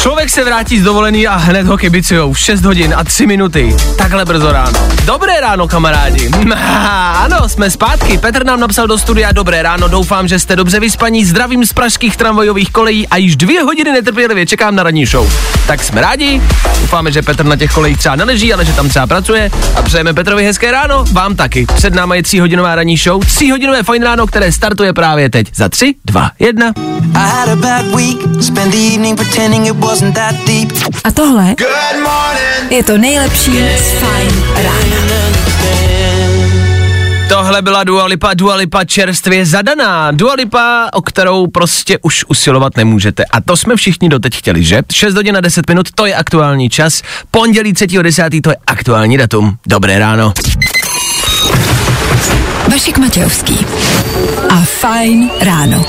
Člověk se vrátí z dovolený a hned ho kibicujou. 6 hodin a 3 minuty. Takhle brzo ráno. Dobré ráno, kamarádi. ano, jsme zpátky. Petr nám napsal do studia Dobré ráno. Doufám, že jste dobře vyspaní. Zdravím z pražských tramvajových kolejí a již dvě hodiny netrpělivě čekám na ranní show. Tak jsme rádi. Doufáme, že Petr na těch kolejích třeba neleží, ale že tam třeba pracuje. A přejeme Petrovi hezké ráno. Vám taky. Před náma je 3 hodinová ranní show. 3 hodinové fajn ráno, které startuje právě teď. Za 3, 2, 1. I had a bad week, spent the evening pretending it wasn't that deep. A tohle je to nejlepší z Fajn rána. Tohle byla Dua Lipa, Dua Lipa čerstvě zadaná. Dua Lipa, o kterou prostě už usilovat nemůžete. A to jsme všichni doteď chtěli, že? 6 hodin a 10 minut, to je aktuální čas. Pondělí 3.10. to je aktuální datum. Dobré ráno. Vašek Matějovský. A Fajn ráno.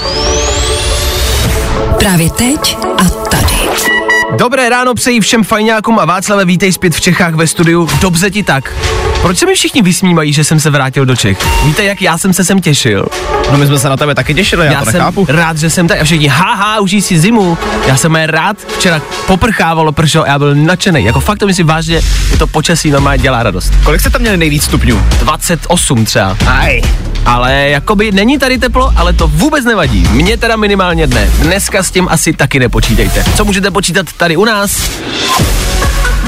Právě teď a. Dobré ráno přeji všem fajňákům a Václave, vítej zpět v Čechách ve studiu. Dobře ti tak. Proč se mi všichni vysmívají, že jsem se vrátil do Čech? Víte, jak já jsem se sem těšil? No my jsme se na tebe taky těšili, já, já to jsem nechápu. rád, že jsem tady. A všichni, haha, užij si zimu. Já jsem je rád, včera poprchávalo, pršelo, já byl nadšený. Jako fakt to myslím vážně, je to počasí normálně dělá radost. Kolik jste tam měli nejvíc stupňů? 28 třeba. Aj. Ale jakoby není tady teplo, ale to vůbec nevadí. Mně teda minimálně dne. Dneska s tím asi taky nepočítejte. Co můžete počítat tady u nás?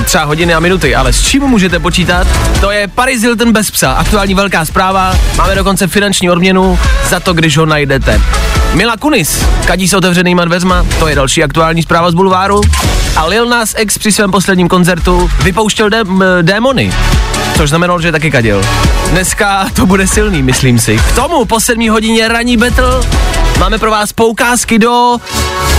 třeba hodiny a minuty, ale s čím můžete počítat? To je Paris Hilton bez psa, aktuální velká zpráva, máme dokonce finanční odměnu za to, když ho najdete. Mila Kunis, kadí s otevřenýma dveřma, to je další aktuální zpráva z bulváru. A Lil Nas X při svém posledním koncertu vypouštěl dé- démony, což znamenalo, že taky kadil. Dneska to bude silný, myslím si. K tomu po 7 hodině ranní battle máme pro vás poukázky do...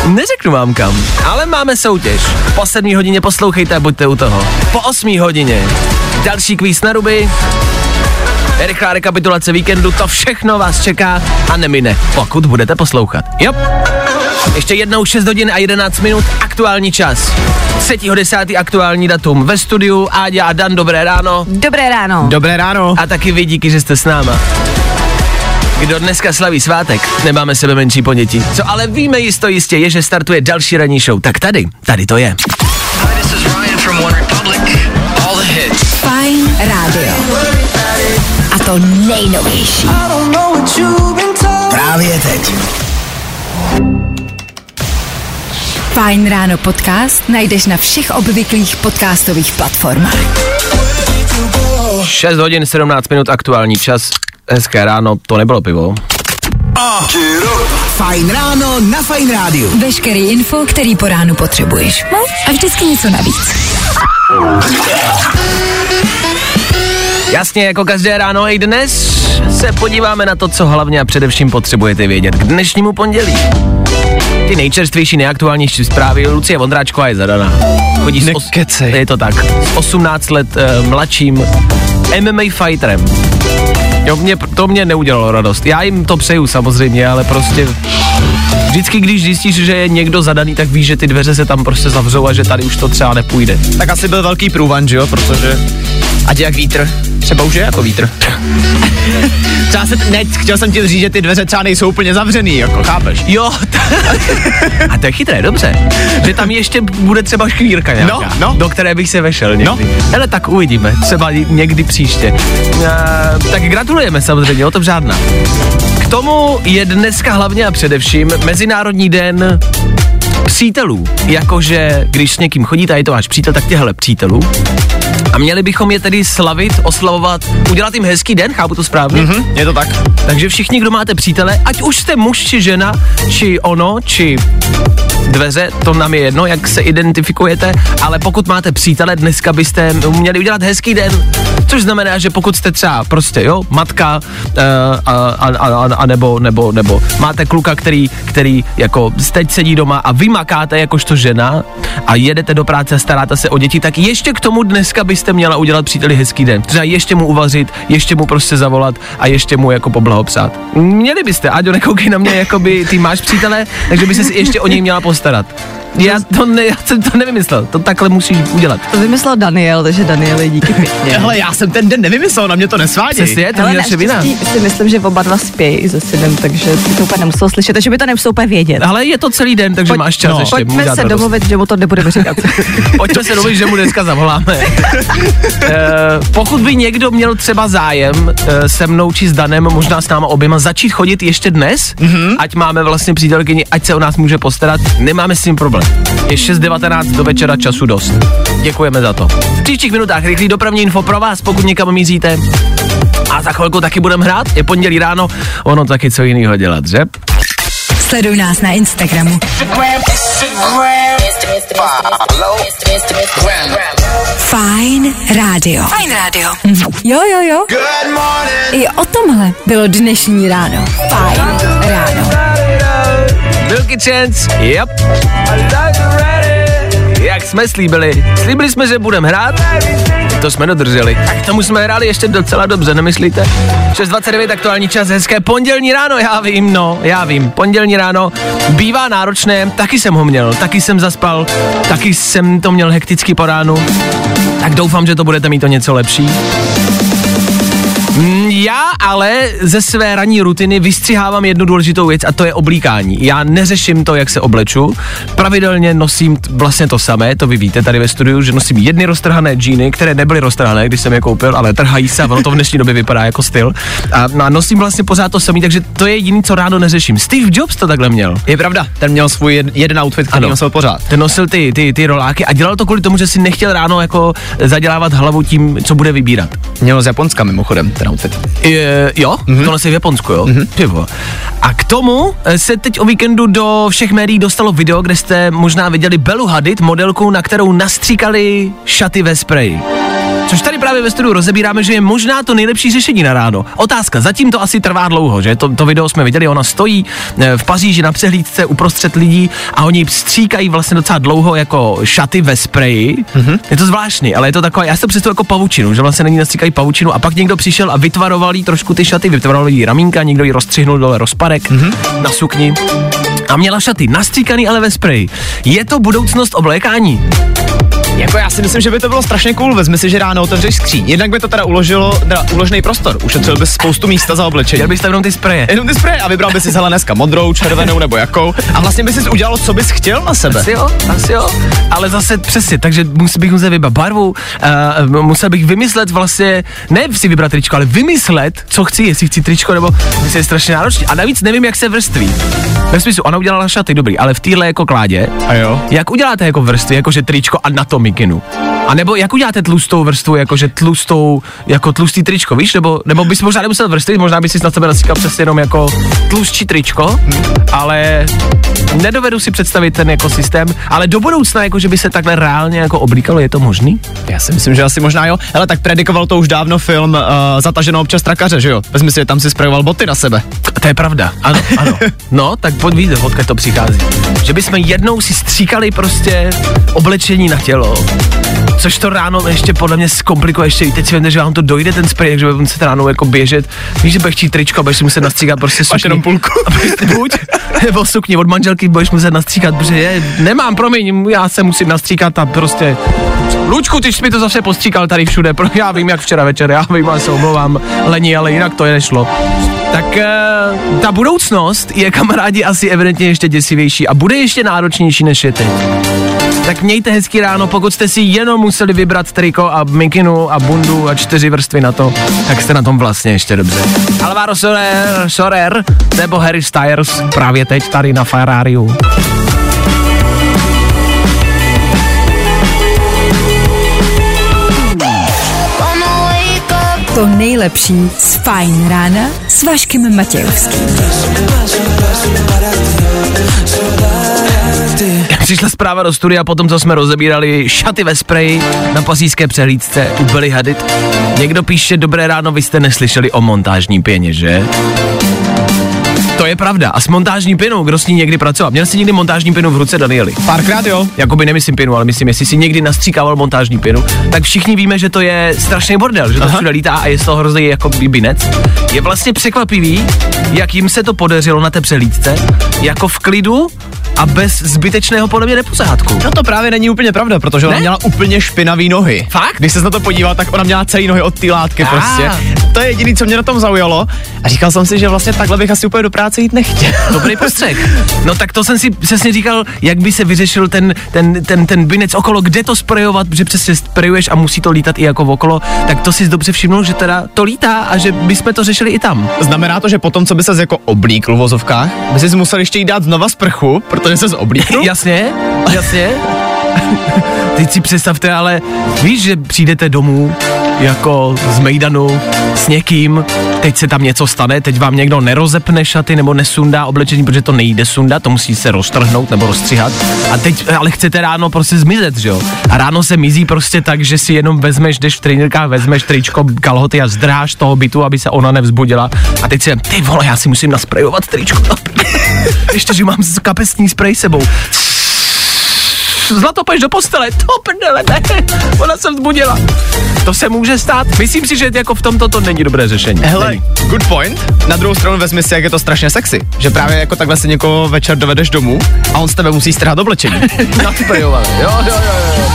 Neřeknu vám kam, ale máme soutěž. Po 7 hodině poslouchejte a buďte u toho. Po 8 hodině další kvíz na ruby, rychlá rekapitulace víkendu, to všechno vás čeká a nemine, pokud budete poslouchat. Jo. Ještě jednou 6 hodin a 11 minut, aktuální čas. 3.10. aktuální datum ve studiu, Áďa a Dan, dobré ráno. Dobré ráno. Dobré ráno. A taky vy díky, že jste s náma. Kdo dneska slaví svátek, nemáme sebe menší ponětí. Co ale víme jisto jistě je, že startuje další ranní show. Tak tady, tady to je. Nejnovější. Právě teď. Fajn ráno podcast najdeš na všech obvyklých podcastových platformách. 6 hodin 17 minut aktuální čas. Hezké ráno, to nebylo pivo. Fajn ráno na Fajn rádiu. Veškerý info, který po ránu potřebuješ. No a vždycky něco navíc. Jasně, jako každé ráno i dnes se podíváme na to, co hlavně a především potřebujete vědět k dnešnímu pondělí. Ty nejčerstvější, nejaktuálnější zprávy, Lucie Vondráčková je zadaná. Chodí s os- Nekecej. Je to tak. S 18 let uh, mladším MMA fighterem. Jo, mě, to mě neudělalo radost. Já jim to přeju samozřejmě, ale prostě vždycky, když zjistíš, že je někdo zadaný, tak víš, že ty dveře se tam prostě zavřou a že tady už to třeba nepůjde. Tak asi byl velký průvan, že jo, protože ať jak vítr, třeba už je jako vítr. třeba se, ne, chtěl jsem ti říct, že ty dveře třeba nejsou úplně zavřený, jako chápeš? Jo, t- a to je chytré, dobře. Že tam ještě bude třeba škvírka nějaká, No, no. do které bych se vešel někdy. No. Ale tak uvidíme, třeba někdy příště. E, tak gratulujeme samozřejmě, o tom žádná. K tomu je dneska hlavně a především Mezinárodní den přítelů. Jakože když s někým chodíte a je to váš přítel, tak těhle přítelů. A měli bychom je tedy slavit, oslavovat, udělat jim hezký den, chápu to správně? Hm, je to tak. Takže všichni, kdo máte přítele, ať už jste muž či žena, či ono, či dveře, to nám je jedno, jak se identifikujete, ale pokud máte přítele, dneska byste měli udělat hezký den, což znamená, že pokud jste třeba prostě, jo, matka uh, a, a, a, a nebo, nebo, nebo máte kluka, který, který jako teď sedí doma a vy makáte jakožto žena a jedete do práce a staráte se o děti, tak ještě k tomu dneska byste měla udělat příteli hezký den. Třeba ještě mu uvařit, ještě mu prostě zavolat a ještě mu jako poblahopřát. Měli byste, Aďo, nekoukej na mě, jako by ty máš přítele, takže by se ještě o něj měla postarat postarat. Já to, ne, já jsem to nevymyslel, to takhle musíš udělat. To vymyslel Daniel, takže Danieli díky pěkně. Hele, já jsem ten den nevymyslel, na mě to nesváděj. Přesně, to Ale je naše vina. si myslím, že oba dva spějí se synem, takže ty to úplně nemusel slyšet, takže by to nemusel úplně vědět. Ale je to celý den, takže Pojď- máš čas no. ještě. Pojďme se radost. domluvit, že mu to nebudeme říkat. Pojďme se domluvit, že mu dneska zavoláme. e, pokud by někdo měl třeba zájem e, se mnou či s Danem, možná s náma oběma, začít chodit ještě dnes, mm-hmm. ať máme vlastně přítelkyni, ať se o nás může postarat, nemáme s tím problém. Je 6.19 do večera času dost. Děkujeme za to. V příštích minutách rychlý dopravní info pro vás, pokud někam míříte. A za chvilku taky budeme hrát, je pondělí ráno, ono taky co jiného dělat, že? Sleduj nás na Instagramu. Fajn rádio. Fajn rádio. Mhm. Jo, jo, jo. I o tomhle bylo dnešní ráno. Fajn ráno. Milky Chance, yep. Jak jsme slíbili. Slíbili jsme, že budeme hrát, to jsme dodrželi. Tak tomu jsme hráli ještě docela dobře, nemyslíte? 6.29 aktuální čas, hezké pondělní ráno, já vím, no, já vím. Pondělní ráno bývá náročné, taky jsem ho měl, taky jsem zaspal, taky jsem to měl hekticky po ránu. Tak doufám, že to budete mít to něco lepší. Mm, Já ale ze své ranní rutiny vystřihávám jednu důležitou věc a to je oblíkání. Já neřeším to, jak se obleču. Pravidelně nosím vlastně to samé, to vy víte tady ve studiu, že nosím jedny roztrhané džíny, které nebyly roztrhané, když jsem je koupil, ale trhají se a ono to v dnešní době vypadá jako styl. A, no a nosím vlastně pořád to samé, takže to je jediný, co ráno neřeším. Steve Jobs to takhle měl. Je pravda, ten měl svůj jed, jeden outfit, který Ano. nosil pořád. Ten nosil ty, ty, ty roláky a dělal to kvůli tomu, že si nechtěl ráno jako zadělávat hlavu tím, co bude vybírat. Měl z Japonska mimochodem ten outfit. Je, jo, mm-hmm. to nosí v Japonsku, jo. Mm-hmm. A k tomu eh, se teď o víkendu do všech médií dostalo video, kde jste možná viděli Belu Hadid, modelku, na kterou nastříkali šaty ve spreji. Což tady právě ve studiu rozebíráme, že je možná to nejlepší řešení na ráno. Otázka, zatím to asi trvá dlouho, že? To, to video jsme viděli, ona stojí eh, v Paříži na přehlídce uprostřed lidí a oni stříkají vlastně docela dlouho jako šaty ve spreji. Mm-hmm. Je to zvláštní, ale je to takové, já si to představuji jako pavučinu, že vlastně není nastříkají pavučinu a pak někdo přišel a vytvaroval jí trošku ty šaty, vytvaroval jí ramínka, někdo jí rozstřihnul dole rozparek mm-hmm. na sukni a měla šaty nastříkaný, ale ve spreji. Je to budoucnost oblékání? Jako já si myslím, že by to bylo strašně cool, vezmi si, že ráno otevřeš skříň. Jednak by to teda uložilo, teda uložený prostor, ušetřil bys spoustu místa za oblečení. Chtěl bych tam jenom ty spreje. Jenom ty spreje a vybral bys si hele dneska modrou, červenou nebo jakou. A vlastně bys si udělal, co bys chtěl na sebe. Asi jo, asi jo, ale zase přesně, takže musel bych musel vybrat barvu, uh, musel bych vymyslet vlastně, ne si vybrat tričko, ale vymyslet, co chci, jestli chci tričko, nebo jestli je strašně náročný. A navíc nevím, jak se vrství. Ve smyslu, ona udělala šaty, dobrý, ale v téhle jako kládě, A jo. jak uděláte jako vrstvy, jakože tričko a na mikinu? A nebo jak uděláte tlustou vrstvu, jakože tlustou, jako tlustý tričko, víš? Nebo, nebo bys možná nemusel vrstvit, možná bys si na sebe nasíkal přesně jenom jako tlustší tričko, ale nedovedu si představit ten jako systém, ale do budoucna, jako že by se takhle reálně jako oblíkalo, je to možný? Já si myslím, že asi možná jo. Ale tak predikoval to už dávno film uh, Zataženo občas trakaře, že jo? Vezmi si, tam si sprayoval boty na sebe. To je pravda, ano, ano. No, tak pojď víc, odkud to přichází. Že bychom jednou si stříkali prostě oblečení na tělo, což to ráno ještě podle mě zkomplikuje ještě, teď si vemte, že vám to dojde ten spray, takže budete muset ráno jako běžet, víš, že budeš chtít tričko, a budeš si muset nastříkat prostě sukni. jenom půlku. Buď, nebo sukni od manželky budeš muset nastříkat, protože je, nemám, promiň, já se musím nastříkat a prostě Lučku, ty jsi mi to zase postříkal tady všude, pro, já vím, jak včera večer, já vím, já se omlouvám, lení, ale jinak to je nešlo. Tak uh, ta budoucnost je kamarádi asi evidentně ještě děsivější a bude ještě náročnější než je teď. Tak mějte hezký ráno, pokud jste si jenom museli vybrat triko a mikinu a bundu a čtyři vrstvy na to, tak jste na tom vlastně ještě dobře. Alvaro Soler, Sorer nebo Harry Styles právě teď tady na Ferrariu. To nejlepší z Fajn rána s Vaškem Matějovským. Přišla zpráva do studia po tom, co jsme rozebírali šaty ve spreji na pasíské přehlídce u Billy Hadid. Někdo píše, dobré ráno, vy jste neslyšeli o montážní pěně, že? To je pravda. A s montážní pěnou, kdo s ní někdy pracoval? Měl jsi někdy montážní pěnu v ruce, Danieli? Párkrát jo. Jakoby nemyslím pěnu, ale myslím, jestli si někdy nastříkával montážní pěnu, tak všichni víme, že to je strašný bordel, že to Aha. všude lítá a je z toho hrozný jako binec. Je vlastně překvapivý, jak jim se to podařilo na té přehlídce, jako v klidu a bez zbytečného podle mě nepořádku. No to právě není úplně pravda, protože ona Ne? měla úplně špinavý nohy. Fakt? Když se na to podíval, tak ona měla celý nohy od té látky Ah. prostě. To je jediný, co mě na tom zaujalo. A říkal jsem si, že vlastně takhle bych asi úplně do práce jít nechtěl. Dobrý postřeh. No tak to jsem si přesně říkal, jak by se vyřešil ten, ten, ten, ten binec okolo, kde to sprejovat, protože přesně sprejuješ a musí to lítat i jako okolo, tak to si dobře všimnul, že teda to lítá a že bychom to řešili i tam. Znamená to, že potom, co by se jako oblíkl v vozovkách, by si musel ještě jí dát znova sprchu, protože se oblíkl. Jasně, jasně. Teď si představte, ale víš, že přijdete domů jako z Mejdanu s někým, teď se tam něco stane, teď vám někdo nerozepne šaty nebo nesundá oblečení, protože to nejde sundat, to musí se roztrhnout nebo rozstřihat. A teď ale chcete ráno prostě zmizet, že jo? A ráno se mizí prostě tak, že si jenom vezmeš, jdeš v trenírkách, vezmeš tričko, kalhoty a zdráš toho bytu, aby se ona nevzbudila. A teď si, ty vole, já si musím nasprejovat tričko. Ještě, že mám kapesní sprej sebou. Zlato, pojď do postele, to prdele, ne, ona se vzbudila. To se může stát. Myslím si, že jako v tomto to není dobré řešení. Hele, Není. good point. Na druhou stranu vezmi si, jak je to strašně sexy. Že právě jako takhle si někoho večer dovedeš domů a on z tebe musí strhat oblečení. Nasprejované, jo, jo, jo, jo.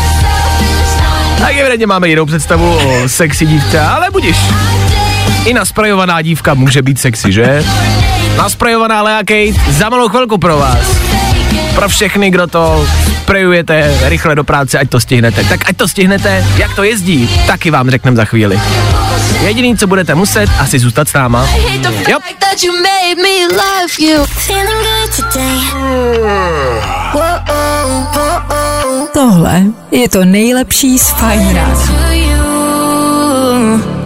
Tak evidentně máme jinou představu o sexy dívce, ale budíš. I nasprejovaná dívka může být sexy, že? Nasprejovaná Lea Kate za malou chvilku pro vás. Pro všechny, kdo to sprejujete rychle do práce, ať to stihnete. Tak ať to stihnete, jak to jezdí, taky vám řekneme za chvíli. Jediný, co budete muset, asi zůstat s náma. Jo. Tohle je to nejlepší z Fajn rána.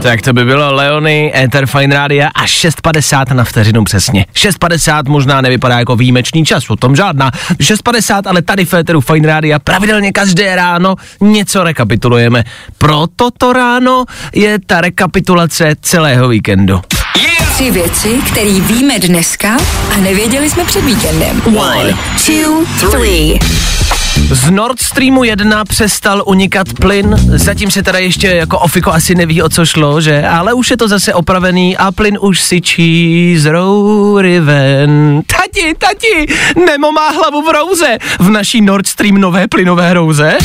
Tak to by bylo Leony, Ether Fine Rádia a 6.50 na vteřinu přesně. 6.50 možná nevypadá jako výjimečný čas, o tom žádná. 6.50, ale tady v Eteru Fine Rádia pravidelně každé ráno něco rekapitulujeme. Pro toto ráno je ta rekapitulace celého víkendu. Tři věci, které víme dneska a nevěděli jsme před víkendem. One, two, three. Z Nord Streamu 1 přestal unikat plyn, zatím se teda ještě jako Ofiko asi neví, o co šlo, že? Ale už je to zase opravený a plyn už syčí z roury ven. Tati, tati, Nemo má hlavu v rouze, v naší Nord Stream nové plynové rouze.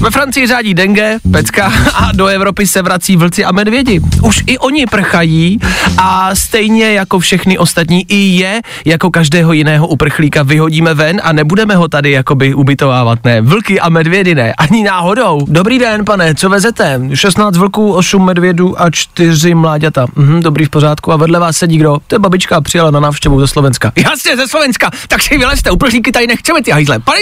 Ve Francii řádí dengue, pecka a do Evropy se vrací vlci a medvědi. Už i oni prchají a stejně jako všechny ostatní i je, jako každého jiného uprchlíka vyhodíme ven a nebudeme ho tady jakoby ubytovávat, ne. Vlky a medvědy ne, ani náhodou. Dobrý den, pane, co vezete? 16 vlků, 8 medvědů a 4 mláďata. Mhm, dobrý v pořádku. A vedle vás sedí kdo? To je babička, přijela na návštěvu ze Slovenska. Jasně, ze Slovenska, tak si vylezte, uprchlíky tady nechceme ty hajzle. Pane.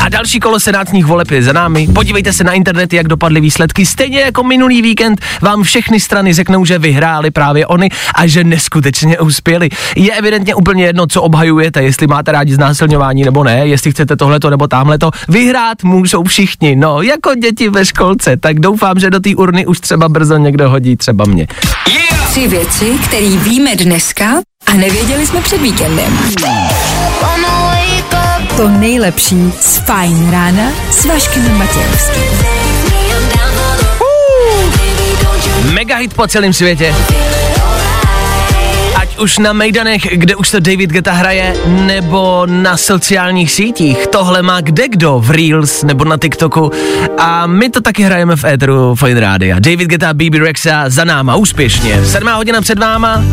A další kolo senátních voleb je za námi. Podívejte se na internet, jak dopadly výsledky. Stejně jako minulý víkend vám všechny strany řeknou, že vyhráli právě oni a že neskutečně uspěli. Je evidentně úplně jedno, co obhajujete, jestli máte rádi znásilňování nebo ne, jestli chcete tohleto nebo tamhleto. Vyhrát můžou všichni, no, jako děti ve školce. Tak doufám, že do té urny už třeba brzo někdo hodí, třeba mě. Tři věci, které víme dneska a nevěděli jsme před víkendem. To nejlepší z Fajn rána s Vaškem Matějovským. you Mega hit po celém světě. Už na Mejdanech, kde už to David Geta hraje, nebo na sociálních sítích. Tohle má kde kdo v Reels nebo na TikToku. A my to taky hrajeme v Eteru Fine Rádia. David Geta, BB Rexa za náma úspěšně. Sedmá hodina před váma.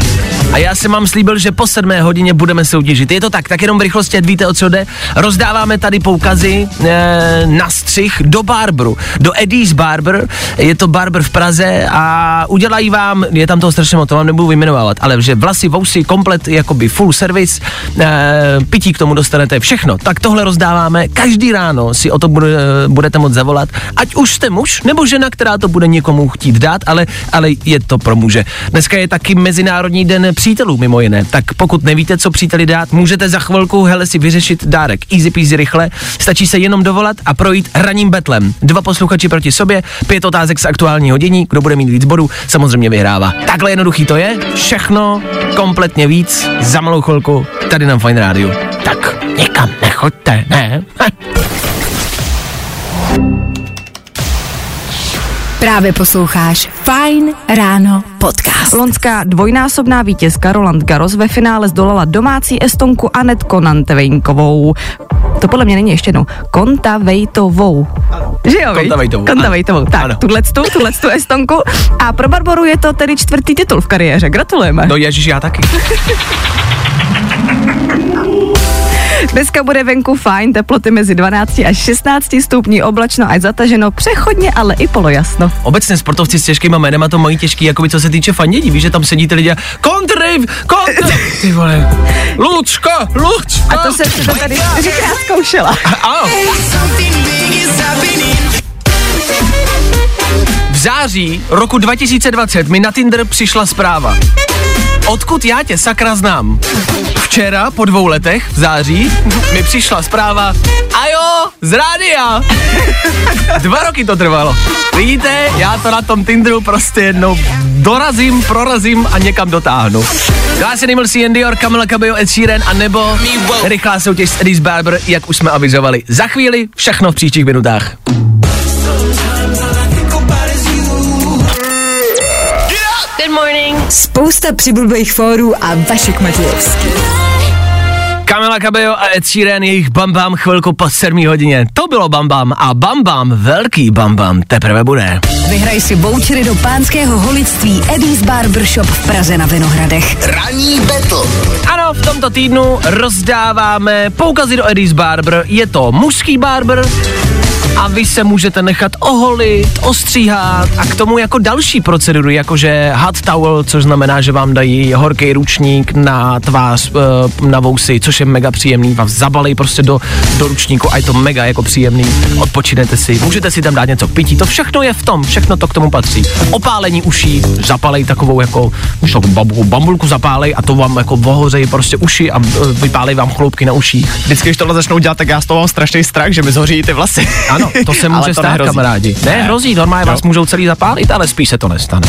A já jsem vám slíbil, že po sedmé hodině budeme soutěžit. Je to tak, tak jenom v rychlosti, ať víte, o co jde. Rozdáváme tady poukazy e, na střih do Barberu, do Eddie's Barber. Je to Barber v Praze a udělají vám, je tam toho strašně moc, to vám nebudu vyjmenovávat, ale že vlasy vousy, komplet jakoby full service, e, pití k tomu dostanete všechno. Tak tohle rozdáváme, každý ráno si o to bude, budete moct zavolat, ať už jste muž nebo žena, která to bude někomu chtít dát, ale, ale je to pro muže. Dneska je taky Mezinárodní den přítelů, mimo jiné. Tak pokud nevíte, co příteli dát, můžete za chvilku hele si vyřešit dárek. Easy peasy rychle, stačí se jenom dovolat a projít raním betlem. Dva posluchači proti sobě, pět otázek z aktuálního dění, kdo bude mít víc bodů, samozřejmě vyhrává. Takhle jednoduchý to je, všechno kompletně víc za malou chvilku tady na Fine Radio. Tak nikam nechoďte, ne? Právě posloucháš Fine Ráno podcast. Lonská dvojnásobná vítězka Roland Garros ve finále zdolala domácí estonku Anet Konantevejnkovou. To podle mě není ještě jednou. Kontavejtovou. Že jo? Kontavejtovou, Kontavejtovou. ano. Tak, Ano. tuhletu, tuhletu estonku. A pro Barboru je to tedy čtvrtý titul v kariéře. Gratulujeme. No ježiš, já taky. Dneska bude venku fajn, teploty mezi 12 až 16 stupní, oblačno až zataženo, přechodně, ale i polojasno. Obecně sportovci s těžkýma jménama to mají těžký, jako by co se týče fandění. Víš, že tam sedíte lidi a kontry, kontry, ty vole, Lučka, Lučka. A to jsem si to tady čtyřikrát zkoušela. Ano. V září roku 2020 mi na Tinder přišla zpráva. Odkud já tě sakra znám? Včera, po dvou letech, v září, mi přišla zpráva a jo, z rádia. Dva roky to trvalo. Vidíte, já to na tom Tinderu prostě jednou dorazím, prorazím a někam dotáhnu. Glass Animal C. Dior, Camila Cabello, Ed Sheeran a nebo rychlá soutěž s Eddie's Barber, jak už jsme avizovali. Za chvíli všechno v příštích minutách. Good morning. Spousta přibulbých fórů a Vašek Matějovský. Kamila Cabello a Ed Sheeran, jejich Bam Bam chvilku po 7 hodině. To bylo Bam Bam a Bam Bam, velký Bam Bam, teprve bude. Vyhraj si vouchery do pánského holictví Eddie's Barbershop v Praze na Vinohradech. Ranní battle. Ano, v tomto týdnu rozdáváme poukazy do Eddie's Barber. Je to mužský barber a vy se můžete nechat oholit, ostříhat a k tomu jako další procedury, jakože hot towel, což znamená, že vám dají horký ručník na tvář, eh, na vousy, což je mega příjemný, vás zabalej prostě do, do ručníku a je to mega jako příjemný, odpočinete si, můžete si tam dát něco k pití, to všechno je v tom, všechno to k tomu patří. Opálení uší, zapalej takovou jako, takovou babu, bambulku zapálej a to vám jako vohořej prostě uši a eh, vypálej vám chloupky na uších. Vždycky, když tohle začnou dělat, tak já z toho mám strašný strach, že mi zhoří ty vlasy. Ano, to se může to stát, nehrozí. kamarádi. Ne, hrozí, normálně vás můžou celý zapálit, ale spíš se to nestane.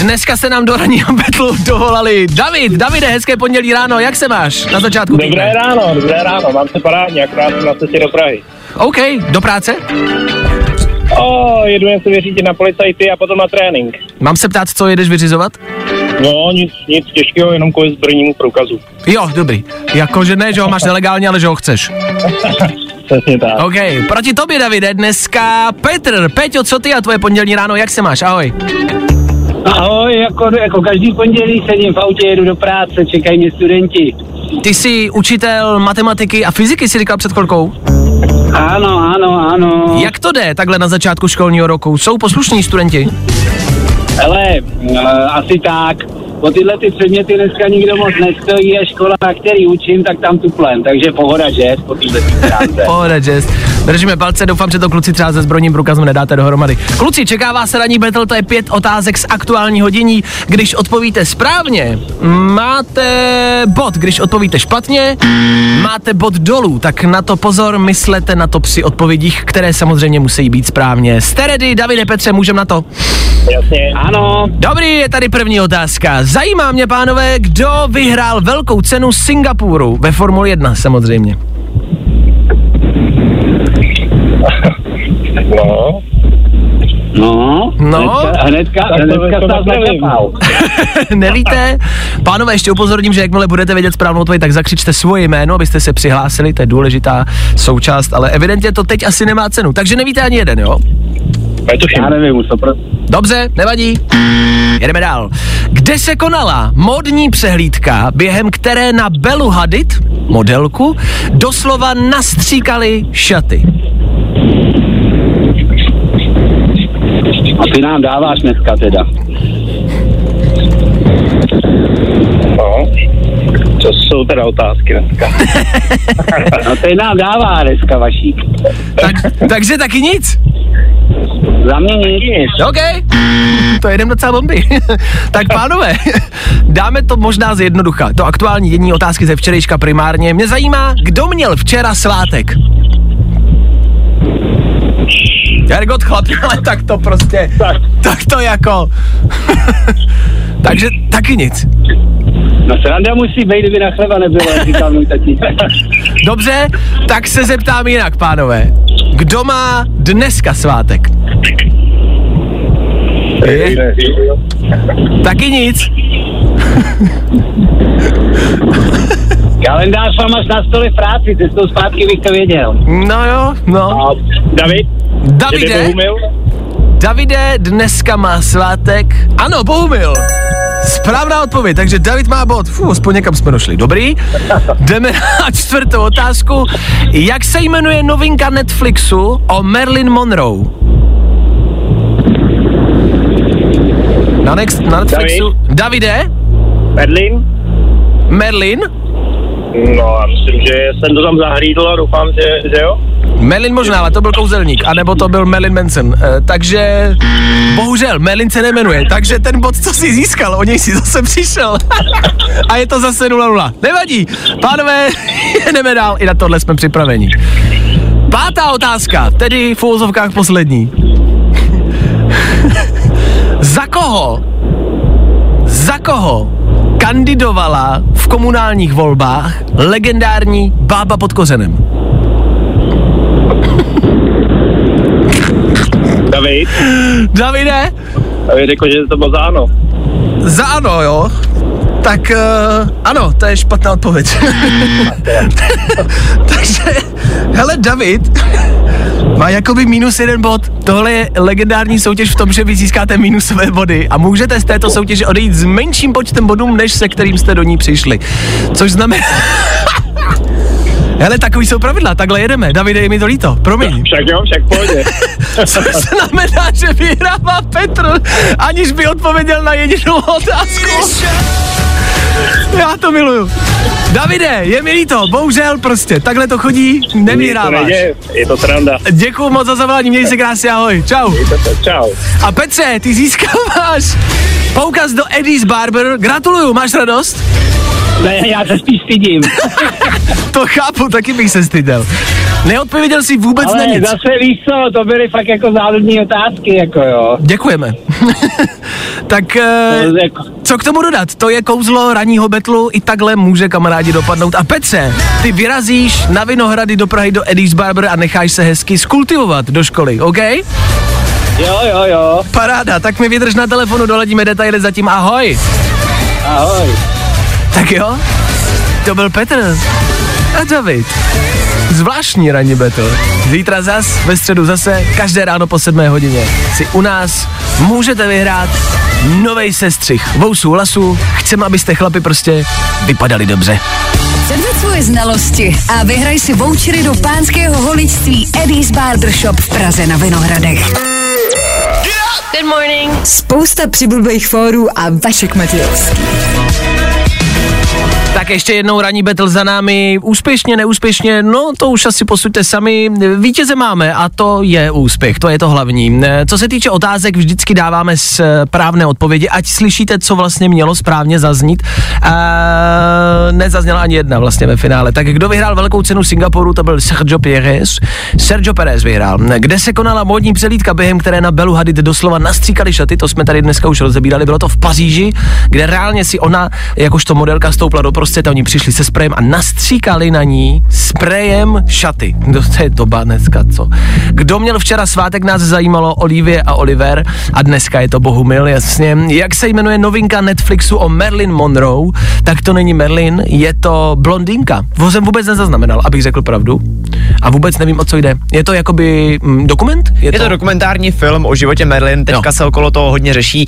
Dneska se nám do ranního betlu dovolali David. Davide, hezké pondělí ráno, jak se máš na začátku Dobré týdne? ráno, dobré ráno, mám se parádně, akorát jsem na cestě do Prahy. OK, do práce? O, jedu jen se vyřídit na policajty a potom na trénink. Mám se ptát, co jedeš vyřizovat? No, nic, nic těžkého, jenom kvůli zbrojnímu průkazu. Jo, dobrý. Jakože ne, že ho máš nelegálně, ale že ho chceš. Přesně tak. OK, proti tobě, Davide, dneska Petr. Peťo, co ty a tvoje pondělní ráno, jak se máš? Ahoj. Ahoj, jako, jako každý pondělí sedím v autě, jedu do práce, čekají mě studenti. Ty jsi učitel matematiky a fyziky, si říkal před chvilkou. Ano, ano, ano. Jak to jde takhle na začátku školního roku? Jsou poslušní studenti? Hele, uh, asi tak. O tyhle ty předměty dneska nikdo moc nestojí a škola, na který učím, tak tam tuplem. Takže pohoda, že? Po téhle stránce. Pohoda, Jess. Držíme palce, doufám, že to kluci třeba se zbrojním průkazem nedáte dohromady. Kluci, čeká vás ranní battle, to je pět otázek z aktuálního dění. Když odpovíte správně, máte bod. Když odpovíte špatně, máte bod dolů. Tak na to pozor, myslete na to při odpovědích, které samozřejmě musí být správně. Jste ready, Davide Petře, můžem na to? Jasně. Ano, Dobrý, je tady první otázka. Zajímá mě, pánové, kdo vyhrál velkou cenu Singapuru ve Formuli 1 samozřejmě. No, no. No. Hnedka, hnedka, hnedka nevím. Nevíte? Pánové, ještě upozorním, že jakmile budete vědět správnou odpověď, tak zakřičte svoje jméno, abyste se přihlásili, to je důležitá součást, ale evidentně to teď asi nemá cenu, takže nevíte ani jeden, jo? Netuším. Já nevím, už to pro... Dobře, nevadí. Jedeme dál. Kde se konala módní přehlídka, během které na Belu Hadid, modelku, doslova nastříkali šaty? A ty nám dáváš dneska teda. No, to jsou teda otázky dneska. No to nám dává dneska vašík. Tak, takže taky nic. Za mě nic. OK, to jedem docela bomby. tak pánové, dáme to možná z jednoducha. To aktuální dění otázky ze včerejška primárně. Mě zajímá, kdo měl včera svátek? Hergot chlap, ale tak to prostě, Tak. tak to jako. Takže taky nic. No sranda musí být, kdyby na chleba nebylo, říkal můj tatík. Dobře, tak se zeptám jinak, pánové. Kdo má dneska svátek? Je, taky nic. Kalendář vám až na stole v práci, cestou zpátky bych to věděl. No jo, no. A David? Davide? Davide dneska má svátek. Ano, Bohumil. Správná odpověď, takže David má bod. Fú, aspoň někam jsme došli. Dobrý. Jdeme na čtvrtou otázku. Jak se jmenuje novinka Netflixu o Marilyn Monroe? Na, next, na Netflixu. Davide? Berlin? Merlin? No, já myslím, že jsem to tam zahlídl a doufám, že, že jo. Merlin možná, ale to byl kouzelník, anebo to byl Merlin Manson. E, takže bohužel, Merlin se nemenuje, takže ten bod, co si získal, o něj si zase přišel. A je to zase 0-0. Nevadí, pánové, jdeme dál, i na tohle jsme připraveni. Pátá otázka, tedy v úvozovkách poslední. Za koho? Za koho kandidovala v komunálních volbách legendární bába pod kořenem? David? Davide? David řekl, že to bylo za ano. Za ano, jo? Tak uh, ano, to je špatná odpověď. Takže, hele, David má jakoby minus jeden bod. Tohle je legendární soutěž v tom, že vy získáte minusové body a můžete z této soutěže odejít s menším počtem bodů, než se kterým jste do ní přišli. Což znamená... Hele, takový jsou pravidla, takhle jedeme. Davide, je mi to líto, promiň. Však jo, však pojď. Což znamená, že vyhrává Petr, aniž by odpověděl na jedinou otázku. Já to miluju. Davide, je mi líto, bohužel prostě, takhle to chodí, to nevyhráváš. neděje, je to sranda. Děkuju moc za zavolání, měj se krásně, ahoj, čau. Čau. A Petře, ty získáváš poukaz do Eddie's Barber, gratuluju, máš radost? Ne, já se spíš stydím. To chápu, taky bych se styděl. Neodpověděl si vůbec na Ale nic. zase víš co, to byly fakt jako záludní otázky, jako jo. Děkujeme. tak eh, jako- co k tomu dodat? To je kouzlo ranního betlu, i takhle může kamarádi dopadnout. A Petře, ty vyrazíš na Vinohrady do Prahy do Eddie's Barber a necháš se hezky skultivovat do školy, OK? Jo, jo, jo. Paráda, tak mi vydrž na telefonu, doladíme detaily zatím, ahoj. Ahoj. Tak jo, to byl Petr a David. Zvláštní ranní battle. Zítra zas, ve středu zase, každé ráno po 7 hodině si u nás můžete vyhrát novej sestřih vousů lasů. Chceme, abyste chlapi prostě vypadali dobře. Předveď svoje znalosti a vyhraj si vouchery do pánského holičství Eddie's Barbershop v Praze na Vinohradech. Good morning. Spousta přibulbých fórů a Vašek Matějovský. Tak ještě jednou ranní battle za námi, úspěšně, neúspěšně, no to už asi posuďte sami. Vítěze máme a to je úspěch, to je to hlavní. Co se týče otázek, vždycky dáváme správné odpovědi, ať slyšíte, co vlastně mělo správně zaznít. A nezazněla ani jedna vlastně ve finále. Tak kdo vyhrál velkou cenu Singapuru, to byl Sergio Perez. Sergio Perez vyhrál. Kde se konala módní přelídka, během které na Belu Hadid doslova nastříkali šaty, to jsme tady dneska už rozebírali, bylo to v Paříži, kde reálně si ona, jakožto modelka, stoupla do prostřed a oni přišli se sprejem a nastříkali na ní sprejem šaty. No, to je doba dneska, co? Kdo měl včera svátek, nás zajímalo Olivie a Oliver a dneska je to Bohumil, jasně. Jak se jmenuje novinka Netflixu o Marilyn Monroe, tak to není Marilyn, je to blondýnka. To jsem vůbec nezaznamenal, abych řekl pravdu. A vůbec nevím, o co jde. Je to jakoby mm, dokument? Je to dokumentární film o životě Marilyn, teďka Jo. se okolo toho hodně řeší.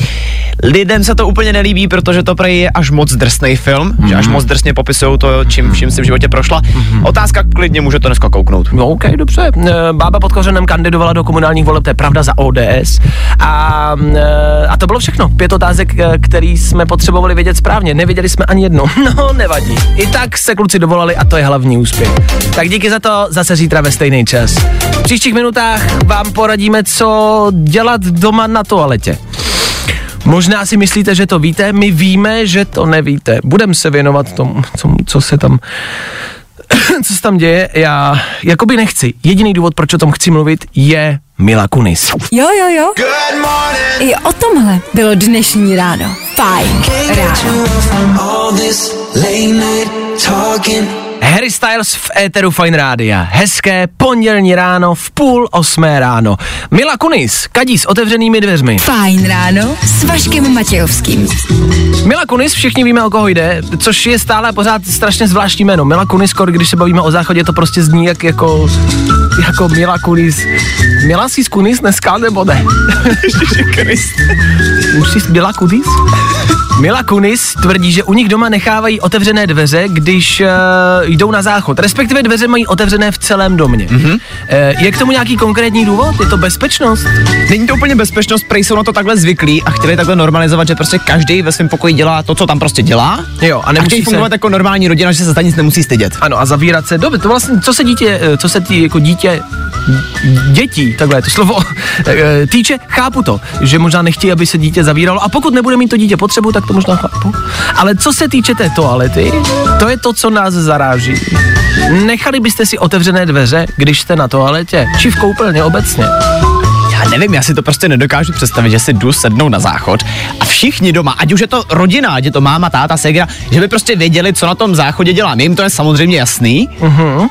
Lidem se to úplně nelíbí, protože to prej je až moc drsný film, mm. že až moc drsně popisují to, čím vším si v životě prošla. Mhm. Otázka, klidně může to dneska kouknout. No, OK, dobře. Eh, Bába pod kořenem kandidovala do komunálních voleb, to je pravda, za ODS. A, eh, a to bylo všechno. Pět otázek, eh, který jsme potřebovali vědět správně. Nevěděli jsme ani jednu. No, nevadí. I tak se kluci dovolali a to je hlavní úspěch. Tak díky za to, zase zítra ve stejný čas. V příštích minutách vám poradíme, co dělat doma na toaletě. Možná si myslíte, že to víte, my víme, že to nevíte. Budeme se věnovat tomu, co, co se tam co se tam děje, já jakoby nechci. Jediný důvod, proč o tom chci mluvit, je Mila Kunis. Jo, jo, jo. I o tomhle bylo dnešní ráno. Fajn ráno. Harry Styles v éteru Fine Rádia. Hezké pondělní ráno v půl osmé ráno. Mila Kunis, kadí s otevřenými dveřmi. Fajn ráno s Vaškem Matějovským. Mila Kunis, všichni víme, o koho jde, což je stále pořád strašně zvláštní jméno. Mila Kunis, skoro když se bavíme o záchodě, to prostě zní jak jako, jako Mila Kunis. Mila jsi z Kunis dneska, nebo ne? Už jsi Mila Kunis? Mila Kunis tvrdí, že u nich doma nechávají otevřené dveře, když uh, jdou na záchod. Respektive dveře mají otevřené v celém domě. Mm-hmm. Uh, je k tomu nějaký konkrétní důvod? Je to bezpečnost? Není to úplně bezpečnost, prej jsou na to takhle zvyklí a chtěli takhle normalizovat, že prostě každý ve svém pokoji dělá to, co tam prostě dělá. Jo, a A nemusí chtějí se... fungovat jako normální rodina, že se za nic nemusí stydět. Ano, a zavírat se. Dobře, to vlastně, co se dítě, eh, co se tý, jako dítě, dětí, takhle to slovo, eh, týče, chápu to, že možná nechtějí, aby se dítě zavíralo a pokud nebude mít to dítě potřebu, tak to možná chápu. Ale co se týče té toalety, to je to, co nás zaráží. Nechali byste si otevřené dveře, když jste na toaletě, či v koupelně obecně? Já nevím, já si to prostě nedokážu představit, že si jdu sednout na záchod a všichni doma, ať už je to rodina, ať je to máma, táta, segra, že by prostě věděli, co na tom záchodě dělám. Jim to je samozřejmě jasný, uh-huh.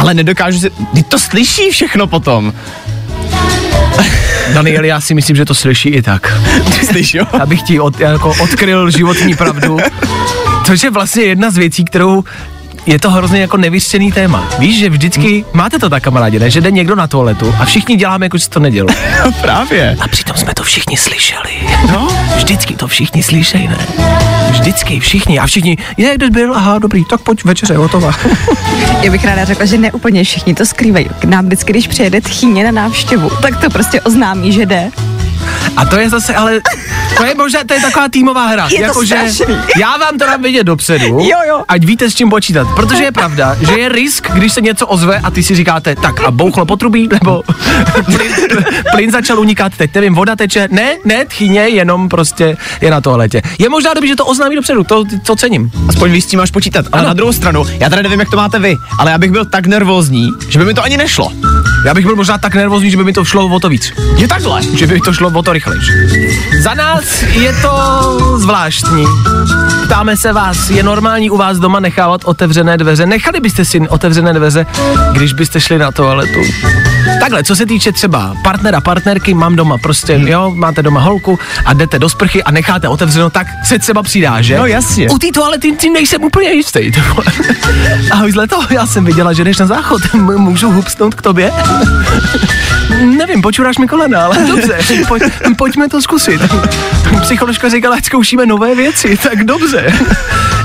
Ale nedokážu si, ty to slyší všechno potom. Daniel, já si myslím, že to slyší i tak. Myslíš, jo? Abych ti od, jako odkryl životní pravdu. Což je vlastně jedna z věcí, kterou je to hrozně jako nevyřčený téma. Víš, že vždycky, máte to tak kamarádi, ne? že jde někdo na toaletu a všichni děláme, jako že to nedělo. Právě. A přitom jsme to všichni slyšeli. No, vždycky to všichni slyšejí, ne? Vždycky, všichni. A všichni, je, kde byl? Aha, dobrý, tak pojď, večeře, hotová. Já bych ráda řekla, že ne úplně všichni to skrývají. K nám vždycky, když přijede tchýně na návštěvu, tak to prostě oznámí, že jde. A to je zase, ale to je možná, to je taková týmová hra. Je to jako, že strašný. já vám to dám vědět dopředu, Jo, jo. ať víte s čím počítat. Protože je pravda, že je risk, když se něco ozve a ty si říkáte, tak a bouchlo potrubí, nebo plyn, plyn začal unikat, teď nevím, voda teče. Ne, ne, tchyně, jenom prostě je na toaletě. Je možná dobrý, že to oznámí dopředu, to, to cením. Aspoň víš, s tím máš počítat. Ale Ano. na druhou stranu, já tady nevím, jak to máte vy, ale já bych byl tak nervózní, že by mi to ani nešlo. Já bych byl možná tak nervózní, že by mi to šlo o to víc. Je takhle. Že by to šlo o to rychlejš. Za nás je to zvláštní. Ptáme se vás, je normální u vás doma nechávat otevřené dveře? Nechali byste si otevřené dveře, když byste šli na toaletu? Takhle, co se týče třeba partnera, partnerky, mám doma prostě, hmm. jo, máte doma holku a jdete do sprchy a necháte otevřeno, tak se třeba přidá, že? No jasně. U té toalety tím nejsem úplně jistý. Ahoj zleto, já jsem viděla, že jdeš na záchod, M- můžu hupsnout k tobě? Nevím, počuráš mi kolena, ale dobře, pojď, pojďme to zkusit. Psycholožka říkala, ať zkoušíme nové věci, tak dobře.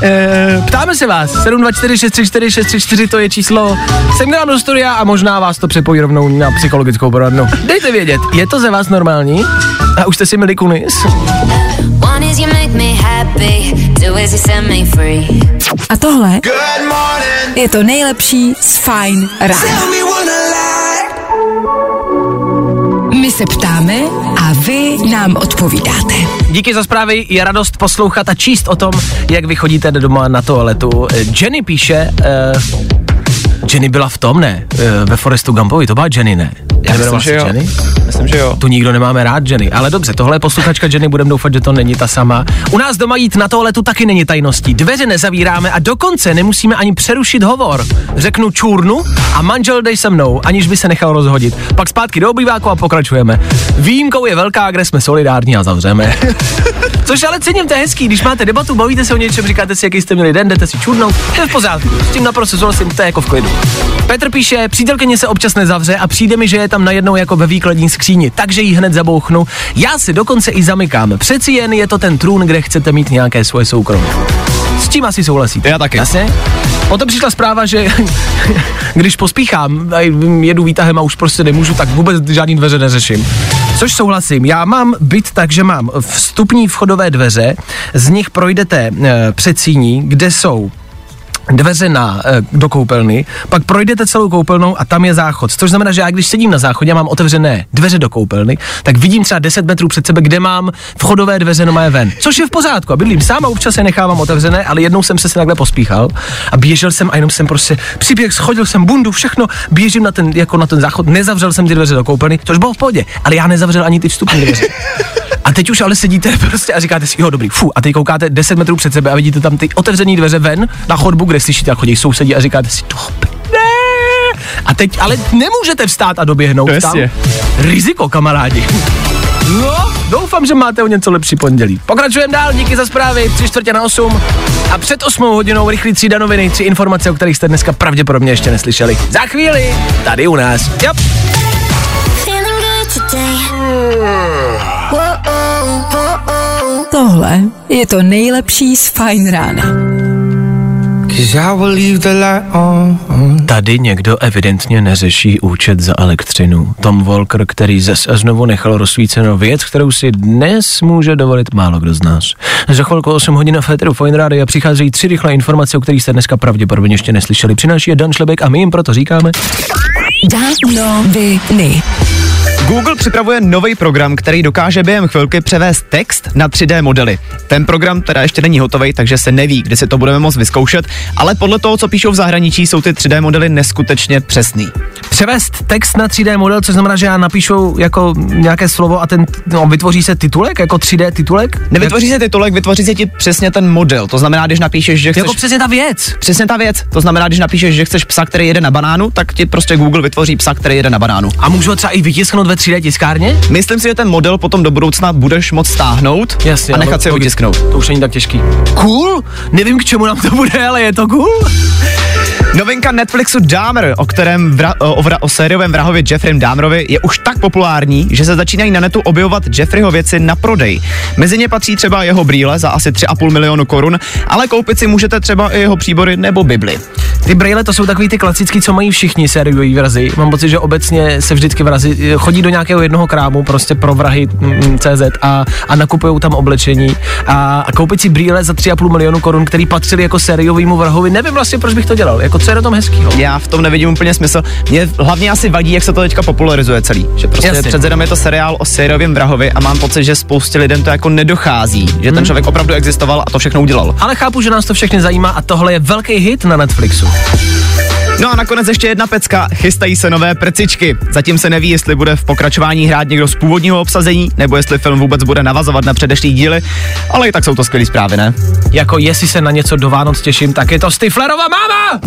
E, ptáme se vás, 724 634 634 to je číslo, jsem nám do studia a možná vás to přepojí rovnou na psychologickou poradnu. Dejte vědět, je to ze vás normální? A už jste si měli kunis? A tohle je to nejlepší z Fajn rána. My se ptáme a vy nám odpovídáte. Díky za zprávy, je radost poslouchat a číst o tom, jak vy chodíte doma na toaletu. Jenny píše, uh, Jenny byla v tom, ne? Uh, ve Forestu Gumpovi, to byla Jenny, ne? Já myslím, že jo. Jenny? Myslím, že jo. Tu nikdo nemáme rád, Jenny. Ale dobře, tohle je posluchačka Jenny, budeme doufat, že to není ta sama. U nás doma jít na toaletu taky není tajností. Dveře nezavíráme a dokonce nemusíme ani přerušit hovor. Řeknu čůrnu a manžel dej se mnou, aniž by se nechal rozhodit. Pak zpátky do obýváku a pokračujeme. Výjimkou je velká, kde jsme solidární a zavřeme. Což ale cením, to je hezký, když máte debatu, bavíte se o něčem, říkáte si, jaký jste měli den, jdete si čurnout, je v pořádku, s tím naprosto souhlasím, to je jako v klidu. Petr píše, přítelkyně se občas nezavře a přijde mi, že je tam najednou jako ve výkladní skříni, takže ji hned zabouchnu. Já si dokonce i zamykám. Přeci jen je to ten trůn, kde chcete mít nějaké svoje soukromí. S tím asi souhlasíte. Já taky. Jasně? Potom přišla zpráva, že když pospíchám, a jedu výtahem a už prostě nemůžu, tak vůbec žádný dveře neřeším. Což souhlasím, já mám byt tak, že mám vstupní vchodové dveře, z nich projdete e, předsíní, kde jsou dveře na, e, do koupelny, pak projdete celou koupelnou a tam je záchod. Což znamená, že já když sedím na záchodě a mám otevřené dveře do koupelny, tak vidím třeba 10 metrů před sebe, kde mám vchodové dveře no moje ven. Což je v pořádku. A bydlím sám a občas je nechávám otevřené, ale jednou jsem se takhle pospíchal a běžel jsem a jenom jsem prostě přiběh, schodil jsem bundu, všechno, běžím na ten, jako na ten záchod, nezavřel jsem ty dveře do koupelny, což bylo v pohodě, ale já nezavřel ani ty vstupní dveře. A teď už ale sedíte prostě a říkáte si, jo, dobrý, fu, a teď koukáte 10 metrů před sebe a vidíte tam ty otevřené dveře ven na chodbu, kde slyšíte, jak chodí sousedí a říkáte si, to ne. A teď ale nemůžete vstát a doběhnout No tam. Riziko, kamarádi. No, doufám, že máte o něco lepší pondělí. Pokračujeme dál, díky za zprávy, tři čtvrtě na 8 a před 8 hodinou rychlý třída noviny, tři informace, o kterých jste dneska pravděpodobně ještě neslyšeli. Za chvíli, tady u nás. Yep. Tohle je to nejlepší z Fine Rána. Tady někdo evidentně neřeší účet za elektřinu. Tom Walker, který zes a znovu nechal rozsvícenou věc, kterou si dnes může dovolit málo kdo z nás. Za chvilku 8 hodin na Féteru Fine Radio přicházejí tři rychlé informace, o kterých jste dneska pravděpodobně ještě neslyšeli. Přináší je Dan Šlebek a my jim proto říkáme. Danoviny. Google připravuje nový program, který dokáže během chvilky převést text na 3D modely. Ten program teda ještě není hotový, takže se neví, kdy si to budeme moct vyzkoušet, ale podle toho, co píšou v zahraničí, jsou ty 3D modely neskutečně přesný. Převést text na 3D model, což znamená, že já napíšu jako nějaké slovo a ten no, vytvoří se titulek, jako 3D titulek? Nevytvoří se titulek, vytvoří se ti přesně ten model. To znamená, když napíšeš, že chceš... Jako přesně ta věc. Přesně ta věc. To znamená, když napíšeš, že chceš psa, který jede na banánu, tak ti prostě Google vytvoří psa, který jede na banánu. A můžu ho třeba i vytisknout ve 3D tiskárně? Myslím si, že ten model potom do budoucna budeš moct stáhnout Jasně, a nechat ale si ho tisknout. To už není tak těžký. Cool? Nevím, k čemu nám to bude, ale je to cool. Novinka Netflixu Dahmer, o kterém vra, o, vra, o sériovém vrahově Jeffrey Dahmerovi, je už tak populární, že se začínají na netu objevovat Jeffreyho věci na prodej. Mezi ně patří třeba jeho brýle za asi 3,5 milionu korun, ale koupit si můžete třeba i jeho příbory nebo Bibli. Ty brýle to jsou takový ty klasický, co mají všichni sériový vrazy. Mám pocit, že obecně se vždycky vrazy chodí do nějakého jednoho krámu, prostě pro vrahy mm, CZ a, a nakupují tam oblečení. A, a koupit si brýle za 3,5 milionu korun, který patřili jako sériovýmu vrahovi, nevím vlastně, proč bych to dělal. Jako co je na tom hezkýho? Já v tom nevidím úplně smysl. Mě hlavně asi vadí, jak se to teďka popularizuje celý. Že prostě Jasně. před je to seriál o sériovém vrahovi a mám pocit, že spoustě lidem to jako nedochází, že ten člověk opravdu existoval a to všechno udělal. Ale chápu, že nás to všechny zajímá a tohle je velký hit na Netflixu. No a nakonec ještě jedna pecka, chystají se nové prcičky. Zatím se neví, jestli bude v pokračování hrát někdo z původního obsazení, nebo jestli film vůbec bude navazovat na předešlý díly, ale i tak jsou to skvělé zprávy, ne? Jako jestli se na něco do Vánoc těším, tak je to Stiflerova máma!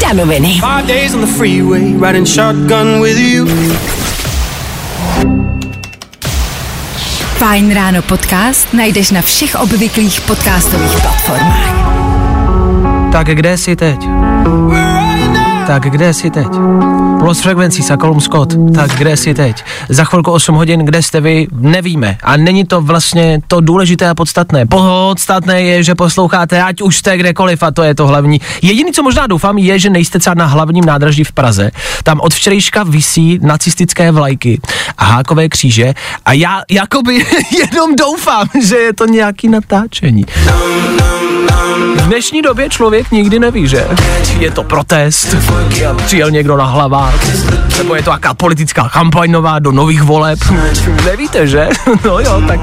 Danoviny. Five days on the freeway, riding shotgun with you. Fajn ráno podcast najdeš na všech obvyklých podcastových platformách. Tak kde jsi teď? Tak kde jsi teď? Plus frekvencí Sakolum Scott, tak kde jsi teď? Za chvilku 8 hodin, kde jste vy, nevíme. A není to vlastně to důležité a podstatné. Podstatné je, že posloucháte, ať už jste kdekoliv, a to je to hlavní. Jediný, co možná doufám, je, že nejste třeba na hlavním nádraží v Praze. Tam od včerejška visí nacistické vlajky a hákové kříže a já jakoby jenom doufám, že je to nějaký natáčení. V dnešní době člověk nikdy neví, že je to protest, přijel někdo na hlavách, nebo je to jaká politická kampaň nová do nových voleb. Nevíte, že? No jo, tak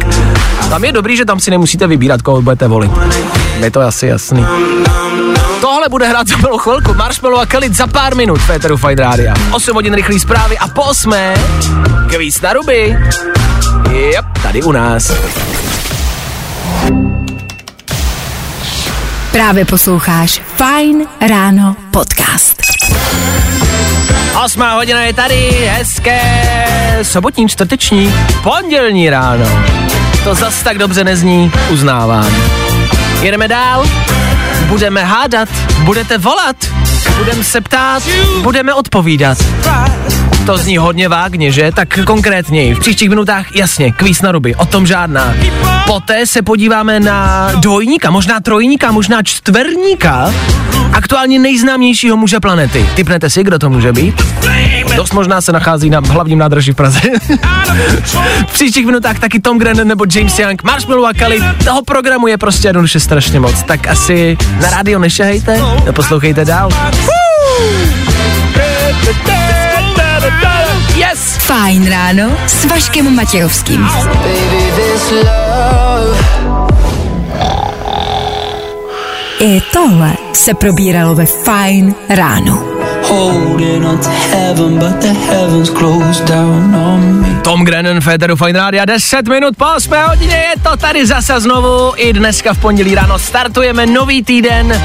tam je dobrý, že tam si nemusíte vybírat, koho budete volit. Je to asi jasný. Tohle bude hrát za malou chvilku. Marshmallow a Kelly za pár minut v Eteru Fight Rádia. 8 hodin rychlý zprávy a po 8. kvíz na ruby. Yep, tady u nás. Právě posloucháš Fajn ráno podcast. Osmá hodina je tady, hezké sobotní, čtvrteční, pondělní ráno. To zas tak dobře nezní, uznávám. Jedeme dál. budeme hádat, budete volat, budeme se ptát, budeme odpovídat. To zní hodně vágně, že? Tak konkrétněji. V příštích minutách jasně, kvíz na ruby, o tom žádná. Poté se podíváme na dvojníka, možná trojníka, možná čtverníka, aktuálně nejznámějšího muže planety. Typnete si, kdo to může být? Dost možná se nachází na hlavním nádraží v Praze. v příštích minutách taky Tom Grennan nebo James Young, Marshmallow a Kali. Toho programu je prostě jednoduše strašně moc. Tak asi na rádio nešahejte, poslouchejte dál. Yes! Fajn ráno s Vaškem Matějovským. I tohle se probíralo ve Fajn ráno. Tom Grennan, Féteru Fine Radio, 10 minut po 8 hodině je to tady zase znovu. I dneska v pondělí ráno startujeme nový týden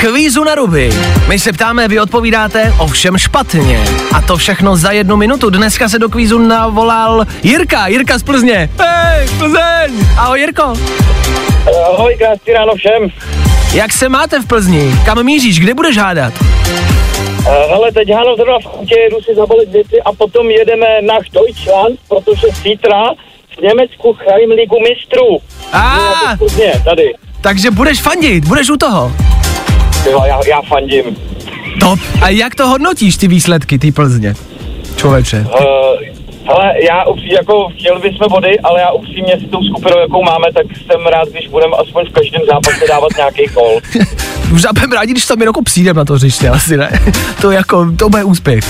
kvízu na ruby. My se ptáme, vy odpovídáte, ovšem špatně. A to všechno za jednu minutu. Dneska se do kvízu navolal Jirka, Jirka z Plzně. Hej, Plzeň! Ahoj Jirko. Ahoj, krásný ráno všem. Jak se máte v Plzni? Kam míříš? Kde budeš hádat? Uh, hele, teď háno zrovna v autě, jedu si zabalit věci a potom jedeme na Deutschland, protože zítra v Německu hrajím ligu mistrů. A, Plzně, tady. takže budeš fandit, budeš u toho. Jo, já, já fandím. Top. A jak to hodnotíš, ty výsledky, ty Plzně? Člověče. Uh, hele, já upří, jako chtěli bychom body, ale já upřímně s tou skupinou, jakou máme, tak jsem rád, když budeme aspoň v každém zápase dávat nějaký gol. Už budeme rádi, když tam jako přijdem na to hřiště, asi ne. To jako, to bude úspěch.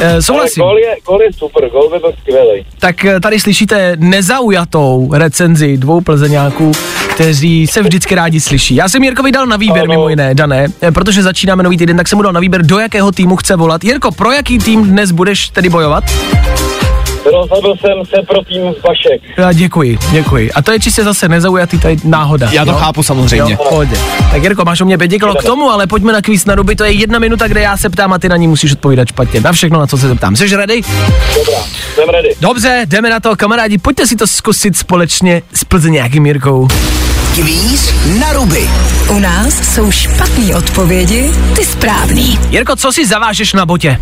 E, Ale souhlasím. gol je, gol je super, gol by byl skvělý. Tak eh, tady slyšíte nezaujatou recenzi dvou plzeňáků, kteří se vždycky rádi slyší. Já jsem Jirkovi dal na výběr, Ano. mimo jiné, Dané, eh, protože začínáme nový týden, tak jsem mu dal na výběr, do jakého týmu chce volat. Jirko, pro jaký tým dnes budeš tedy bojovat? Rozhodl jsem se pro tým Vašek. Já děkuji, děkuji. A to je čistě zase nezaujatý, tady náhoda. Já to jo? chápu samozřejmě. Jo, pohodě. Tak Jirko, máš o mě kilo k tomu, ale pojďme na kvíz na ruby, to je jedna minuta, kde já se ptám a ty na ní musíš odpovídat špatně. Na všechno, na co se zeptám. Jsi ready? Dobrá, jsem ready. Dobře, jdeme na to, kamarádi, pojďte si to zkusit společně s Plzeňákým Jirkou. Kvíz na ruby. U nás jsou špatné odpovědi, ty správný. Jirko, co si zavážeš na botě?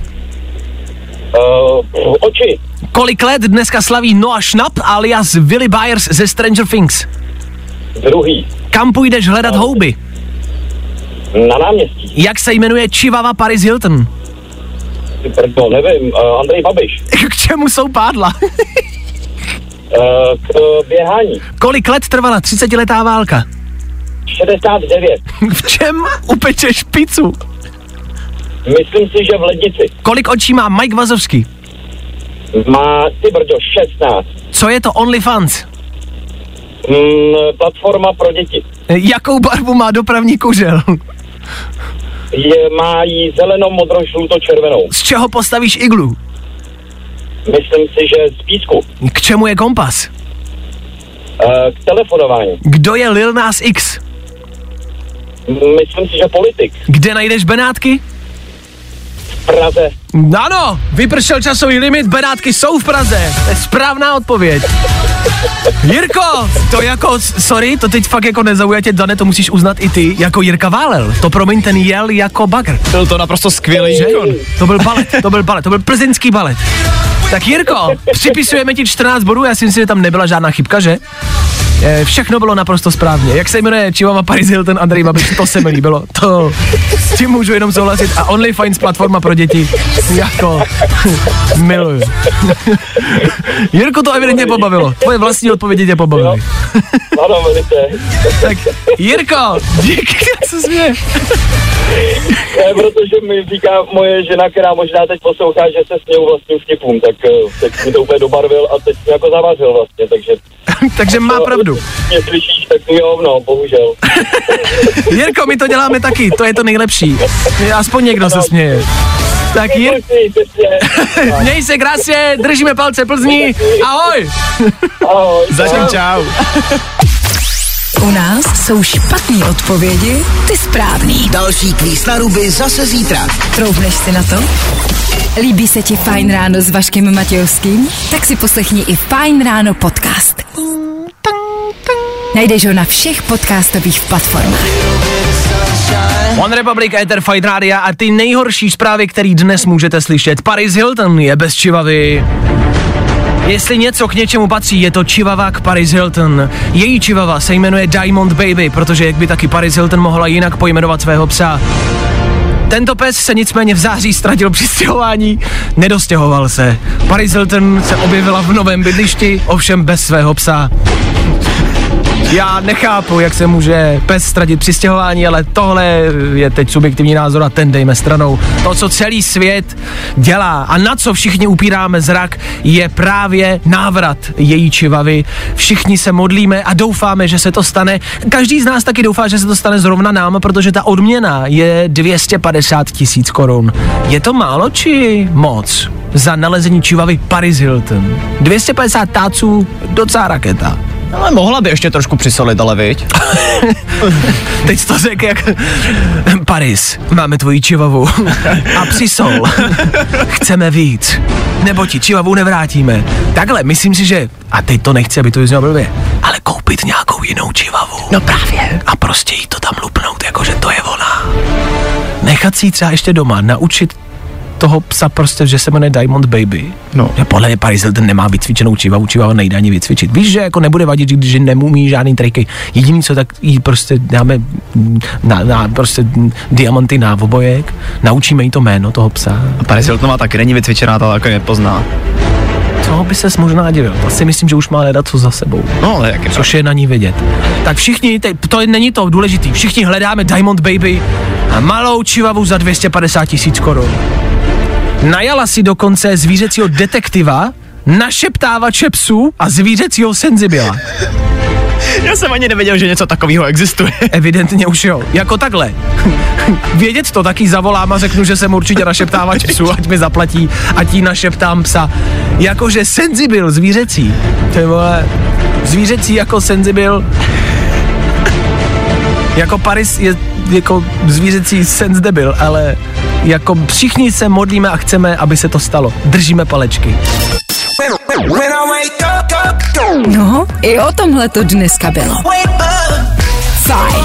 Uh, oči. Kolik let dneska slaví Noah Schnapp alias Willy Byers ze Stranger Things? Druhý. Kam půjdeš hledat houby? Na náměstí. Jak se jmenuje Chihuahua Paris Hilton? Ty Brdo, nevím. Uh, Andrej Babiš. K čemu jsou pádla? Uh, k uh, běhání. Kolik let trvala 30-letá válka? 69. V čem upečeš pizzu? Myslím si, že v lednici. Kolik očí má Mike Vazovský? Má, ty brďo, 16. Co je to OnlyFans? Mm, platforma pro děti. Jakou barvu má dopravní kužel? Je, má jí zelenou, modrou, žlutou, červenou. Z čeho postavíš iglu? Myslím si, že z písku. K čemu je kompas? Uh, k telefonování. Kdo je Lil Nas X? Myslím si, že politik. Kde najdeš Benátky? Praze. Ano, vypršel časový limit, Benátky jsou v Praze. To je správná odpověď. Jirko, to jako, sorry, to teď fakt jako nezaujatě, Dane, to musíš uznat i ty, jako Jirka Válel. To promiň, ten jel jako bagr. Byl to naprosto skvělý Že? To byl balet, to byl balet, to byl plzeňský balet. Tak Jirko, připisujeme ti 14 bodů, já si myslím, že tam nebyla žádná chybka, že? Eh, Všechno bylo naprosto správně. Jak se jmenuje Chihuahua Paris Hilton, Andrej Babiš, to se mi líbilo. To s tím můžu jenom souhlasit. A OnlyFans platforma pro děti. Jako, miluju. Jirko to evidentně pobavilo. Tvoje vlastní odpovědi tě pobavily. Ano. Tak Jirko, díky, jak se směje. Ne, protože mi říká moje žena, která možná teď poslouchá, že se směju vlastním vtipům, tak eh, teď mi to úplně dobarvil a teď mě jako zavařil vlastně, takže... Takže má pravdu. Mě slyšíš, tak jo, no, bohužel. Jirko, my to děláme taky, to je to nejlepší. Aspoň někdo se směje. Tak Jir... Měj se krásně, držíme palce Plzni. Ahoj. Ahoj. Zatím čau. U nás jsou špatné odpovědi, ty správný. Další kvíz na ruby zase zítra. Troubneš si na to? Líbí se ti Fajn ráno s Vaškem Matějovským? Tak si poslechni i Fajn ráno podcast. Najdeš ho na všech podcastových platformách. One Republic Ether Fight Radio a ty nejhorší zprávy, které dnes můžete slyšet. Paris Hilton je bez čivavy. Jestli něco k něčemu patří, je to čivavák Paris Hilton. Její čivava se jmenuje Diamond Baby, protože jak by taky Paris Hilton mohla jinak pojmenovat svého psa. Tento pes se nicméně v září ztratil při stěhování, nedostěhoval se. Paris Hilton se objevila v novém bydlišti, ovšem bez svého psa. Já nechápu, jak se může pes ztratit při stěhování, ale tohle je teď subjektivní názor a ten dejme stranou. To, co celý svět dělá a na co všichni upíráme zrak, je právě návrat její čivavy. Všichni se modlíme a doufáme, že se to stane. Každý z nás taky doufá, že se to stane zrovna nám, protože ta odměna je 250 tisíc korun. Je to málo či moc? Za nalezení čivavy Paris Hilton. 250 táců, docela raketa. Ale mohla by ještě trošku přisolit, ale viď? Teď to řekl jak Paris, máme tvoji čivavu a přisol. Chceme víc. Nebo ti čivavu nevrátíme. Takhle, myslím si, že, a teď to nechci, aby to vyznělo blbě, ale koupit nějakou jinou čivavu. No právě. A prostě jí to tam lupnout, jakože to je ona. Nechat si ji třeba ještě doma, naučit toho psa prostě, že se jmenuje Diamond Baby. No. Že podle mě Paris Hilton nemá vycvičenou čivavu, čivava nejde ani vycvičit. Víš, že jako nebude vadit, že když nemumí žádný triky. Jediný co, tak jí prostě dáme na, na prostě diamanty návobojek, naučíme jí to jméno toho psa. A Paris Hilton má taky není vycvičená, to jako nepozná. Co by ses možná divil? To si myslím, že už má hledat co za sebou. No, ale jak je Což je na ní vidět. Tak všichni, te, to je, není to důležitý, všichni hledáme Diamond Baby a malou čivavu za 250 tisíc korun. Najala si dokonce zvířecího detektiva, našeptávače psů a zvířecího senzibila. Já jsem ani nevěděl, že něco takového existuje. Evidentně už jo. Jako takhle. Vědět to taky zavolám a řeknu, že jsem určitě našeptávač psů, ať mi zaplatí, ať jí našeptám psa. Jakože senzibil zvířecí. Ty vole, zvířecí jako senzibil. Jako Paris je jako zvířecí sens debil, ale jako všichni se modlíme a chceme, aby se to stalo. Držíme palečky. No, i o tomhle to dneska bylo. Fajn.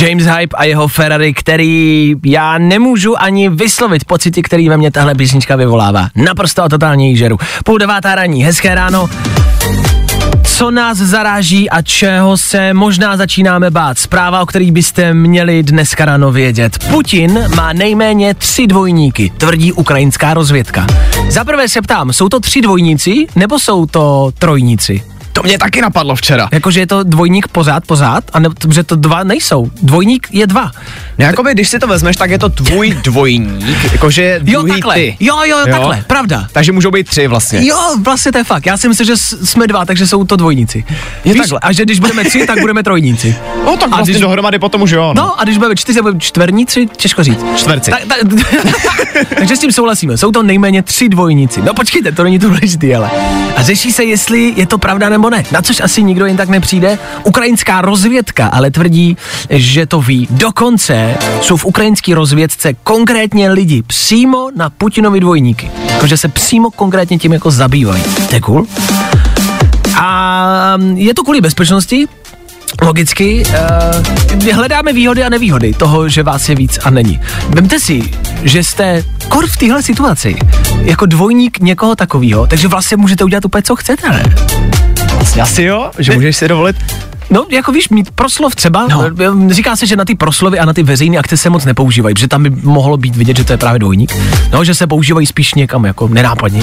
James Hype a jeho Ferrari, který já nemůžu ani vyslovit pocity, který ve mně tahle písnička vyvolává. Naprosto a totálně jí žeru. Půl devátá raní, hezké ráno. Co nás zaráží a čeho se možná začínáme bát? Zpráva, o který byste měli dneska ráno vědět. Putin má nejméně tři dvojníky, tvrdí ukrajinská rozvědka. Za prvé se ptám, jsou to tři dvojníci nebo jsou to trojníci? To mě taky napadlo včera. Jakože je to dvojník pořád, pořád, a ne, že to dva nejsou. Dvojník je dva. No, jakoby, když si to vezmeš, tak je to tvůj dvojník, jakože Jo, druhý takhle. ty. Jo, jo, takhle, pravda. Takže můžou být tři vlastně. Jo, vlastně to je fakt. Já si myslím, že jsme dva, takže jsou to dvojníci. Je Víš, takhle. a že když budeme tři, tak budeme trojníci. No tak A vlastně když- dohromady potom už jo. No a když budeme čtyři, budeme čtverníci, těžko říct. Čtverci. Tak, tak, takže s tím souhlasíme. Jsou to nejméně tři dvojníci. No počkejte, to není důležité, ale. A řeší se, jestli je to pravda nebo ne. Na což asi nikdo jen tak nepřijde. Ukrajinská rozvědka ale tvrdí, že to ví. Dokonce jsou v ukrajinské rozvědce konkrétně lidi přímo na Putinovi dvojníky. Jakože se přímo konkrétně tím jako zabývají. To je cool. A je to kvůli bezpečnosti, Logicky, uh, hledáme výhody a nevýhody toho, že vás je víc a není. Vemte si, že jste kor v téhle situaci, jako dvojník někoho takového, takže vlastně můžete udělat úplně, co chcete, ne? Asi jo, že můžeš si dovolit. No, jako víš, mít proslov třeba, no. říká se, že na ty proslovy a na ty veřejné akce se moc nepoužívají, protože tam by mohlo být vidět, že to je právě dvojník, no, že se používají spíš někam jako nenápadně.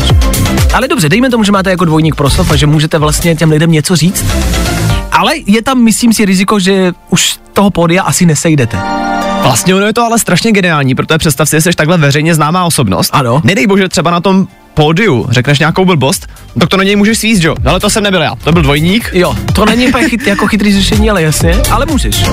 Ale dobře, dejme tomu, že máte jako dvojník proslov a že můžete vlastně těm lidem něco říct, ale je tam, myslím si, riziko, že už toho pódia asi nesejdete. Vlastně ono je to ale strašně geniální, protože představ si, že jsi takhle veřejně známá osobnost. Ano. Nedej bože, třeba na tom pódiu řekneš nějakou blbost, tak to na něj můžeš svíst, jo. Ale to jsem nebyl já, to byl dvojník. Jo, to není chyt, jako chytrý řešení, ale jasně, ale můžeš.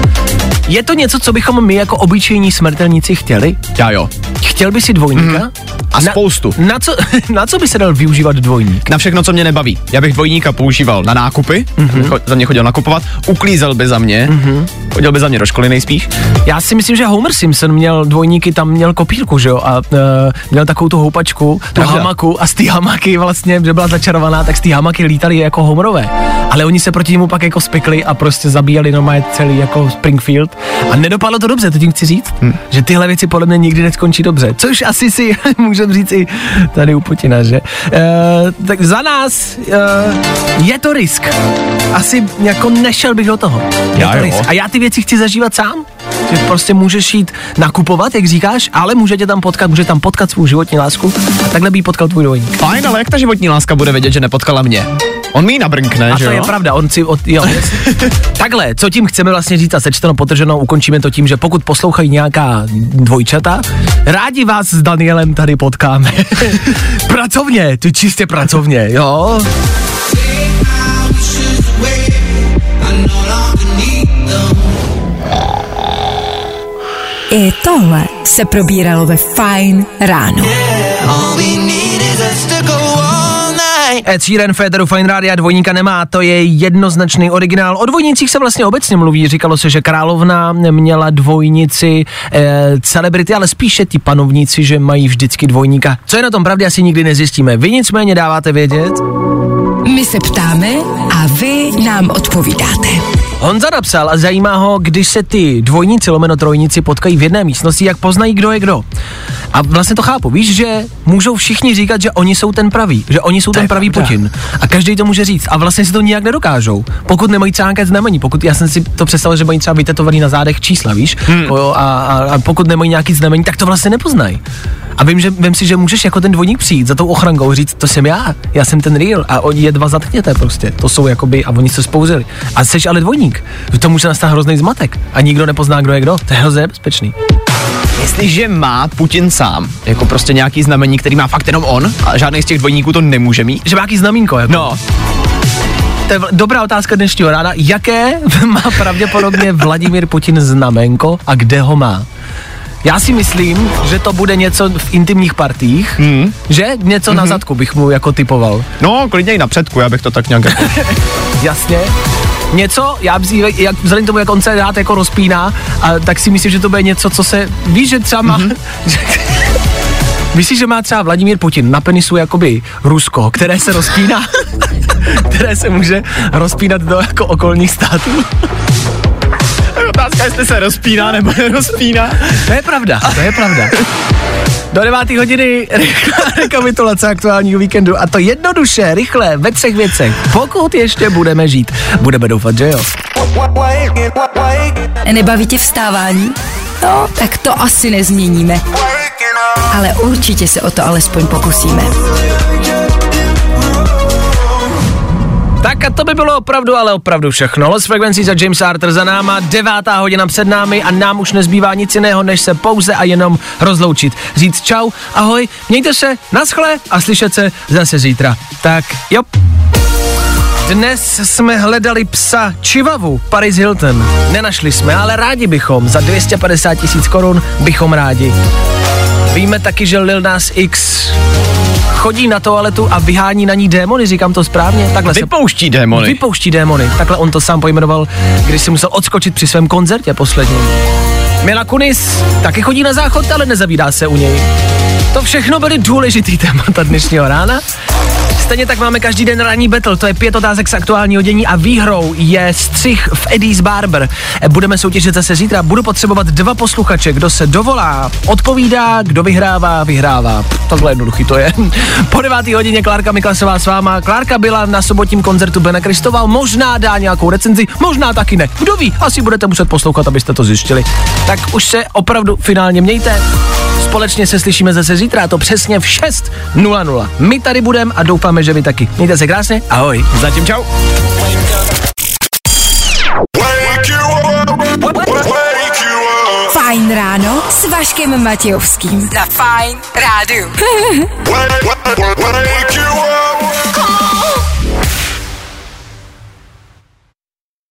Je to něco, co bychom my jako obyčejní smrtelníci chtěli? Já jo. Chtěl by si dvojníka? Mm-hmm. A spoustu. Na co, na co by se dal využívat dvojník? Na všechno, co mě nebaví. Já bych dvojníka používal na nákupy, mm-hmm. za mě chodil nakupovat, uklízel by za mě, mm-hmm. chodil by za mě do školy nejspíš. Já si myslím, že Homer Simpson měl dvojníky, tam měl kopírku, že jo, a uh, měl takovou tu houpačku, tu Pravda. hamaku a z té hamaky vlastně, že byla ta načarovaná, tak z té hamaky lítali jako homorové. Ale oni se proti němu pak jako spekli a prostě zabíjeli normálně celý jako Springfield. A nedopadlo to dobře, to tím chci říct, hmm. že tyhle věci podle mě nikdy neskončí dobře. Což asi si můžeme říct i tady u Putina, že? Uh, tak za nás uh, je to risk. Asi jako nešel bych do toho. Je Já to jo. risk. A já ty věci chci zažívat sám. Že prostě můžeš jít nakupovat, jak říkáš, ale může tě tam potkat, může tam potkat svou životní lásku a takhle by jí potkal tvůj dvojník. Fajn, ale jak ta životní láska bude vědět, že nepotkala mě? On mi ji nabrnkne, A že to jo? je pravda, on si od, jo. Takhle, co tím chceme vlastně říct a sečteno potrženo, ukončíme to tím, že pokud poslouchají nějaká dvojčata, rádi vás s Danielem tady potkáme. pracovně, ty čistě pracovně, jo? I tohle se probíralo ve Fine ráno. Ed Sheeran, Federu Fine Rádia dvojníka nemá, to je jednoznačný originál. O dvojnicích se vlastně obecně mluví, říkalo se, že královna měla dvojnici eh, celebrity, ale spíše ti panovníci, že mají vždycky dvojníka. Co je na tom pravdy, asi nikdy nezjistíme. Vy nicméně dáváte vědět. My se ptáme a vy nám odpovídáte. Honza napsal a zajímá ho, když se ty dvojníci lomeno trojníci potkají v jedné místnosti, jak poznají, kdo je kdo. A vlastně to chápu, víš, že můžou všichni říkat, že oni jsou ten pravý, že oni jsou ten pravý Putin. A každý to může říct. A vlastně si to nijak nedokážou. Pokud nemají třeba nějaké znamení, pokud já jsem si to představil, že mají třeba vytetovaný na zádech čísla, víš, hmm. a, a, a, pokud nemají nějaký znamení, tak to vlastně nepoznají. A vím, že vím si, že můžeš jako ten dvojník přijít za tou ochrankou, říct, to jsem já, já jsem ten real a oni je dva zatkněte prostě, to jsou jakoby, a oni se spouzili. A jsi ale dvojník, to může nastat hrozný zmatek a nikdo nepozná, kdo je kdo, to je hrozně nebezpečný. Jestliže má Putin sám, jako prostě nějaký znamení, který má fakt jenom on, a žádný z těch dvojníků to nemůže mít, Že má nějaký znamínko, jako. no, To je dobrá otázka dnešního rána. Jaké má pravděpodobně Vladimír Putin znamenko a kde ho má? Já si myslím, že to bude něco v intimních partích, hmm. že něco mm-hmm. na zadku bych mu jako typoval. no, klidně i na předku, já bych to tak nějak jako... Jasně. Něco, já jak, vzhledem k tomu, jak on se rád jako rozpíná, a, tak si myslím, že to bude něco, co se, víš, že třeba má, mm-hmm. Myslíš, že má třeba Vladimír Putin na penisu jakoby Rusko, které se rozpíná, které se může rozpínat do jako okolních států? Otázka, jestli se rozpíná nebo nerozpíná. To je pravda, to je pravda. Do 9. hodiny rychlá rekapitulace aktuálního víkendu a to jednoduše, rychle, ve třech věcech. Pokud ještě budeme žít, budeme doufat, že jo. Nebaví tě vstávání? No, tak to asi nezměníme. Ale určitě se o to alespoň pokusíme. Tak a to by bylo opravdu, ale opravdu všechno. Los Frequencies a James Arthur za náma, devátá hodina před námi a nám už nezbývá nic jiného, než se pouze a jenom rozloučit. Říct čau, ahoj, mějte se, naschle a slyšet se zase zítra. Tak jo. Dnes jsme hledali psa Chivavu Paris Hilton. Nenašli jsme, ale rádi bychom. Za 250 tisíc korun bychom rádi. Víme taky, že Lil Nas X chodí na toaletu a vyhání na ní démony, říkám to správně? Takhle se Vypouští démony. Vypouští démony. Takhle on to sám pojmenoval, když si musel odskočit při svém koncertě posledním. Mila Kunis taky chodí na záchod, ale nezavídá se u něj. To všechno byly důležitý témata dnešního rána. Stejně tak máme každý den ranní battle, to je pět otázek z aktuálního dění a výhrou je střih v Eddie's Barber. Budeme soutěžit zase zítra, budu potřebovat dva posluchače, kdo se dovolá, odpovídá, kdo vyhrává, vyhrává. Pff, Takhle jednoduchý to je. Po devátý hodině Klárka Miklasová s váma. Klárka byla na sobotním koncertu Bena Kristoval, možná dá nějakou recenzi, možná taky ne. Kdo ví, asi budete muset poslouchat, abyste to zjistili. Tak už se opravdu finálně mějte. Společně se slyšíme zase zítra, a to přesně v 6.00. My tady budeme a doufáme, že vy taky. Mějte se krásně, ahoj. Zatím čau. Fajn ráno s Vaškem Matějovským. Na Fajn rádu.